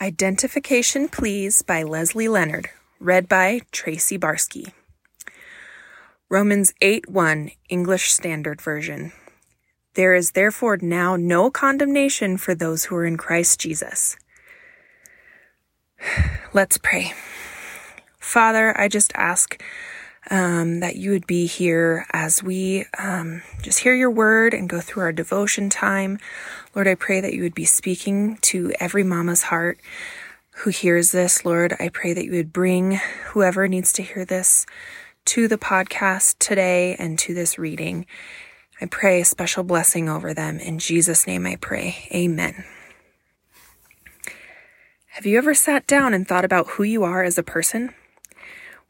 Identification Please by Leslie Leonard, read by Tracy Barsky. Romans 8 1, English Standard Version. There is therefore now no condemnation for those who are in Christ Jesus. Let's pray. Father, I just ask um, that you would be here as we um, just hear your word and go through our devotion time. Lord, I pray that you would be speaking to every mama's heart who hears this. Lord, I pray that you would bring whoever needs to hear this to the podcast today and to this reading. I pray a special blessing over them. In Jesus' name I pray. Amen. Have you ever sat down and thought about who you are as a person?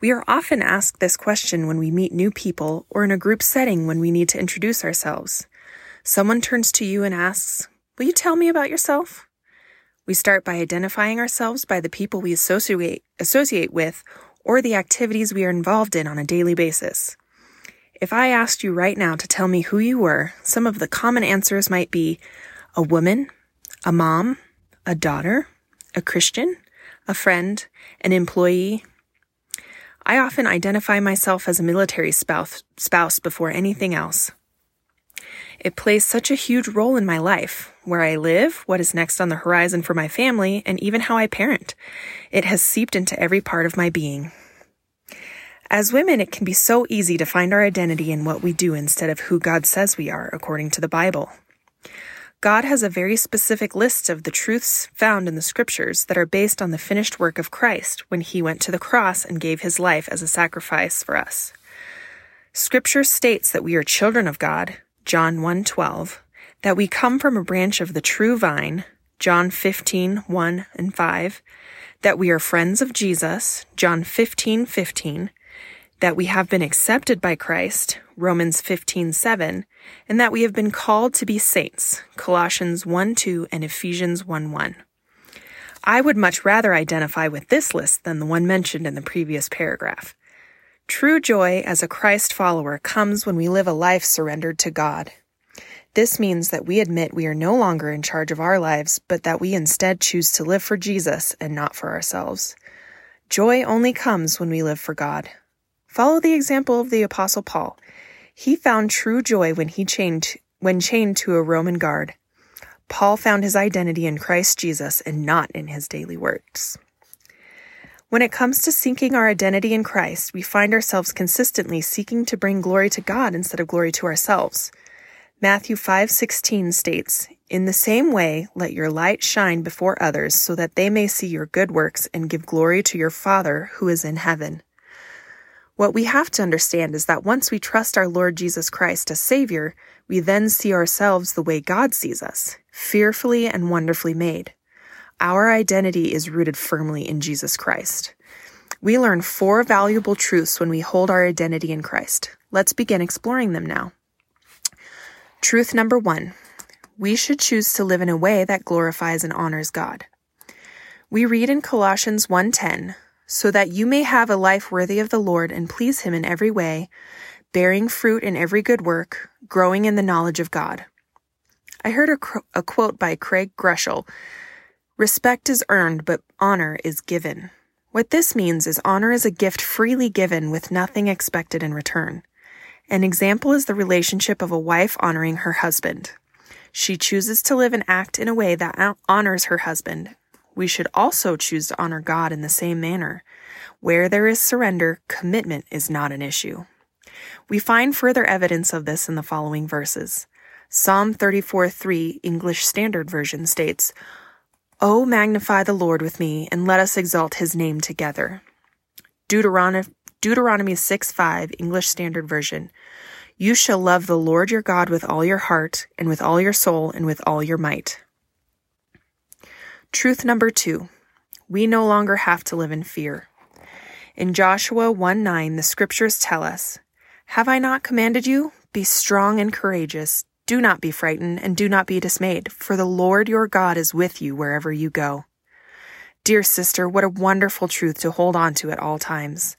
We are often asked this question when we meet new people or in a group setting when we need to introduce ourselves. Someone turns to you and asks, Will you tell me about yourself? We start by identifying ourselves by the people we associate, associate with or the activities we are involved in on a daily basis. If I asked you right now to tell me who you were, some of the common answers might be a woman, a mom, a daughter, a Christian, a friend, an employee. I often identify myself as a military spouse, spouse before anything else. It plays such a huge role in my life, where I live, what is next on the horizon for my family, and even how I parent. It has seeped into every part of my being. As women, it can be so easy to find our identity in what we do instead of who God says we are, according to the Bible. God has a very specific list of the truths found in the scriptures that are based on the finished work of Christ when he went to the cross and gave his life as a sacrifice for us. Scripture states that we are children of God, John 1:12, that we come from a branch of the true vine, John 15:1 and 5, that we are friends of Jesus, John 15:15, that we have been accepted by Christ, Romans 15:7, and that we have been called to be saints, Colossians 1:2 and Ephesians 1:1. I would much rather identify with this list than the one mentioned in the previous paragraph. True joy as a Christ follower comes when we live a life surrendered to God. This means that we admit we are no longer in charge of our lives, but that we instead choose to live for Jesus and not for ourselves. Joy only comes when we live for God. Follow the example of the apostle Paul. He found true joy when he chained when chained to a Roman guard. Paul found his identity in Christ Jesus and not in his daily works. When it comes to seeking our identity in Christ, we find ourselves consistently seeking to bring glory to God instead of glory to ourselves. Matthew 5:16 states, "In the same way, let your light shine before others so that they may see your good works and give glory to your Father who is in heaven." What we have to understand is that once we trust our Lord Jesus Christ as Savior, we then see ourselves the way God sees us, fearfully and wonderfully made. Our identity is rooted firmly in Jesus Christ. We learn four valuable truths when we hold our identity in Christ. Let's begin exploring them now. Truth number one we should choose to live in a way that glorifies and honors God. We read in Colossians 1:10, so that you may have a life worthy of the Lord and please him in every way, bearing fruit in every good work, growing in the knowledge of God. I heard a, a quote by Craig Groeschel Respect is earned, but honor is given. What this means is honor is a gift freely given with nothing expected in return. An example is the relationship of a wife honoring her husband. She chooses to live and act in a way that honors her husband. We should also choose to honor God in the same manner. Where there is surrender, commitment is not an issue. We find further evidence of this in the following verses. Psalm 34:3 English Standard Version states, Oh, magnify the Lord with me, and let us exalt his name together. Deuteronomy, Deuteronomy 6 5, English Standard Version. You shall love the Lord your God with all your heart, and with all your soul, and with all your might. Truth number two we no longer have to live in fear. In Joshua 1 9, the scriptures tell us, Have I not commanded you? Be strong and courageous. Do not be frightened and do not be dismayed, for the Lord your God is with you wherever you go. Dear sister, what a wonderful truth to hold on to at all times.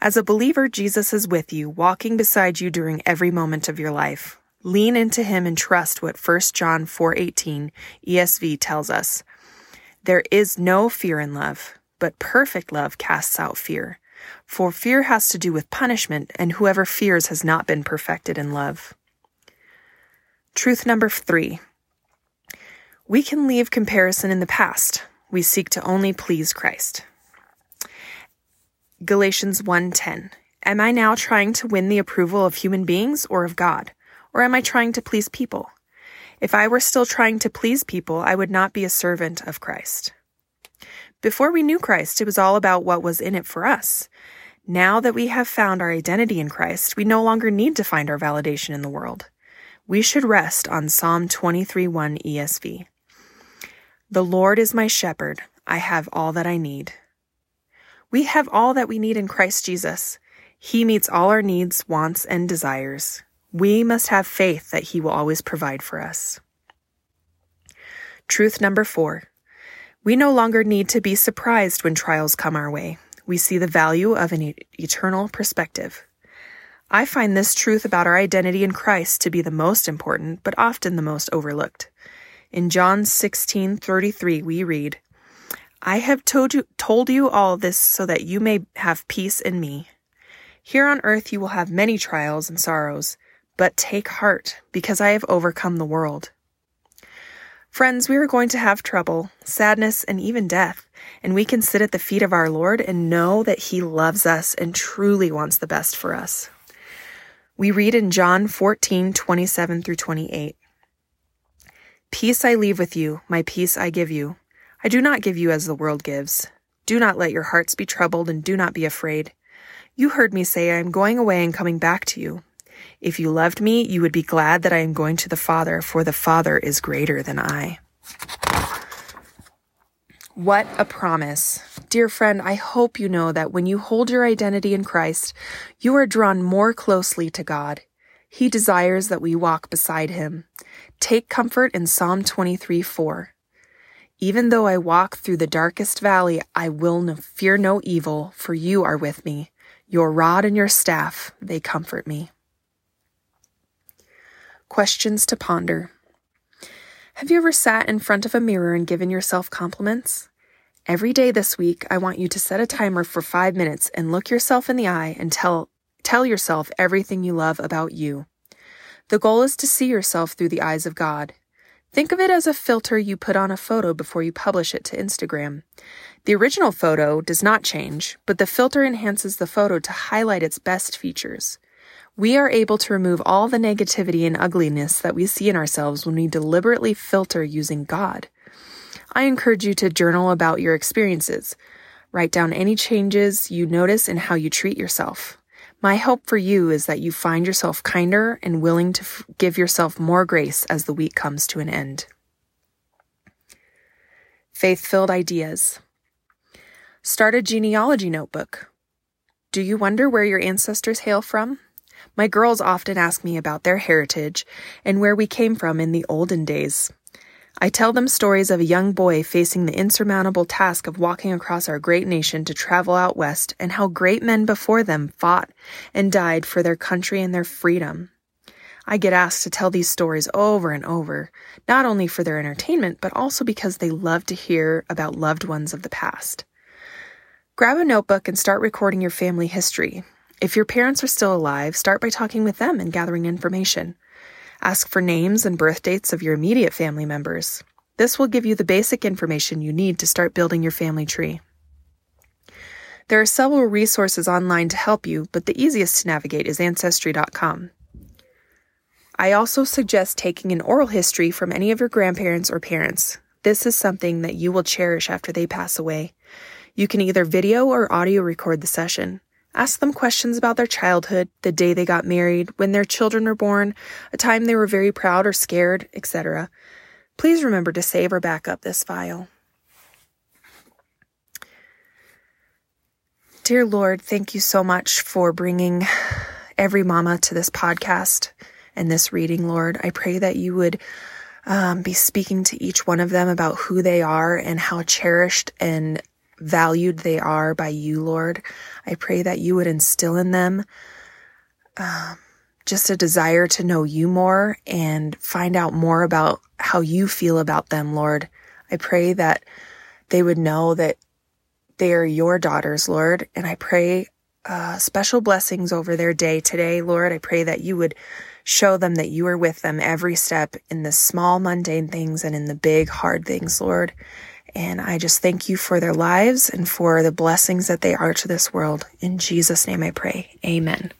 As a believer, Jesus is with you, walking beside you during every moment of your life. Lean into him and trust what 1 John 4:18 ESV tells us. There is no fear in love, but perfect love casts out fear. For fear has to do with punishment, and whoever fears has not been perfected in love. Truth number three. We can leave comparison in the past. We seek to only please Christ. Galatians 1:10. Am I now trying to win the approval of human beings or of God? Or am I trying to please people? If I were still trying to please people, I would not be a servant of Christ. Before we knew Christ, it was all about what was in it for us. Now that we have found our identity in Christ, we no longer need to find our validation in the world. We should rest on Psalm 23:1 ESV. The Lord is my shepherd. I have all that I need. We have all that we need in Christ Jesus. He meets all our needs, wants, and desires. We must have faith that He will always provide for us. Truth number four. We no longer need to be surprised when trials come our way. We see the value of an eternal perspective. I find this truth about our identity in Christ to be the most important, but often the most overlooked. In John 16:33 we read, I have told you, told you all this so that you may have peace in me. Here on earth you will have many trials and sorrows, but take heart, because I have overcome the world. Friends, we are going to have trouble, sadness, and even death, and we can sit at the feet of our Lord and know that He loves us and truly wants the best for us. We read in John 14, 27 through 28. Peace I leave with you, my peace I give you. I do not give you as the world gives. Do not let your hearts be troubled, and do not be afraid. You heard me say, I am going away and coming back to you. If you loved me, you would be glad that I am going to the Father, for the Father is greater than I. What a promise. Dear friend, I hope you know that when you hold your identity in Christ, you are drawn more closely to God. He desires that we walk beside him. Take comfort in Psalm 23 4. Even though I walk through the darkest valley, I will no, fear no evil, for you are with me. Your rod and your staff, they comfort me. Questions to ponder. Have you ever sat in front of a mirror and given yourself compliments? Every day this week, I want you to set a timer for five minutes and look yourself in the eye and tell, tell yourself everything you love about you. The goal is to see yourself through the eyes of God. Think of it as a filter you put on a photo before you publish it to Instagram. The original photo does not change, but the filter enhances the photo to highlight its best features. We are able to remove all the negativity and ugliness that we see in ourselves when we deliberately filter using God. I encourage you to journal about your experiences. Write down any changes you notice in how you treat yourself. My hope for you is that you find yourself kinder and willing to f- give yourself more grace as the week comes to an end. Faith filled ideas. Start a genealogy notebook. Do you wonder where your ancestors hail from? My girls often ask me about their heritage and where we came from in the olden days. I tell them stories of a young boy facing the insurmountable task of walking across our great nation to travel out west and how great men before them fought and died for their country and their freedom. I get asked to tell these stories over and over, not only for their entertainment, but also because they love to hear about loved ones of the past. Grab a notebook and start recording your family history. If your parents are still alive, start by talking with them and gathering information. Ask for names and birth dates of your immediate family members. This will give you the basic information you need to start building your family tree. There are several resources online to help you, but the easiest to navigate is Ancestry.com. I also suggest taking an oral history from any of your grandparents or parents. This is something that you will cherish after they pass away. You can either video or audio record the session. Ask them questions about their childhood, the day they got married, when their children were born, a time they were very proud or scared, etc. Please remember to save or back up this file. Dear Lord, thank you so much for bringing every mama to this podcast and this reading, Lord. I pray that you would um, be speaking to each one of them about who they are and how cherished and valued they are by you, Lord. I pray that you would instill in them um, just a desire to know you more and find out more about how you feel about them, Lord. I pray that they would know that they are your daughters, Lord. And I pray uh, special blessings over their day today, Lord. I pray that you would show them that you are with them every step in the small, mundane things and in the big, hard things, Lord. And I just thank you for their lives and for the blessings that they are to this world. In Jesus' name I pray. Amen.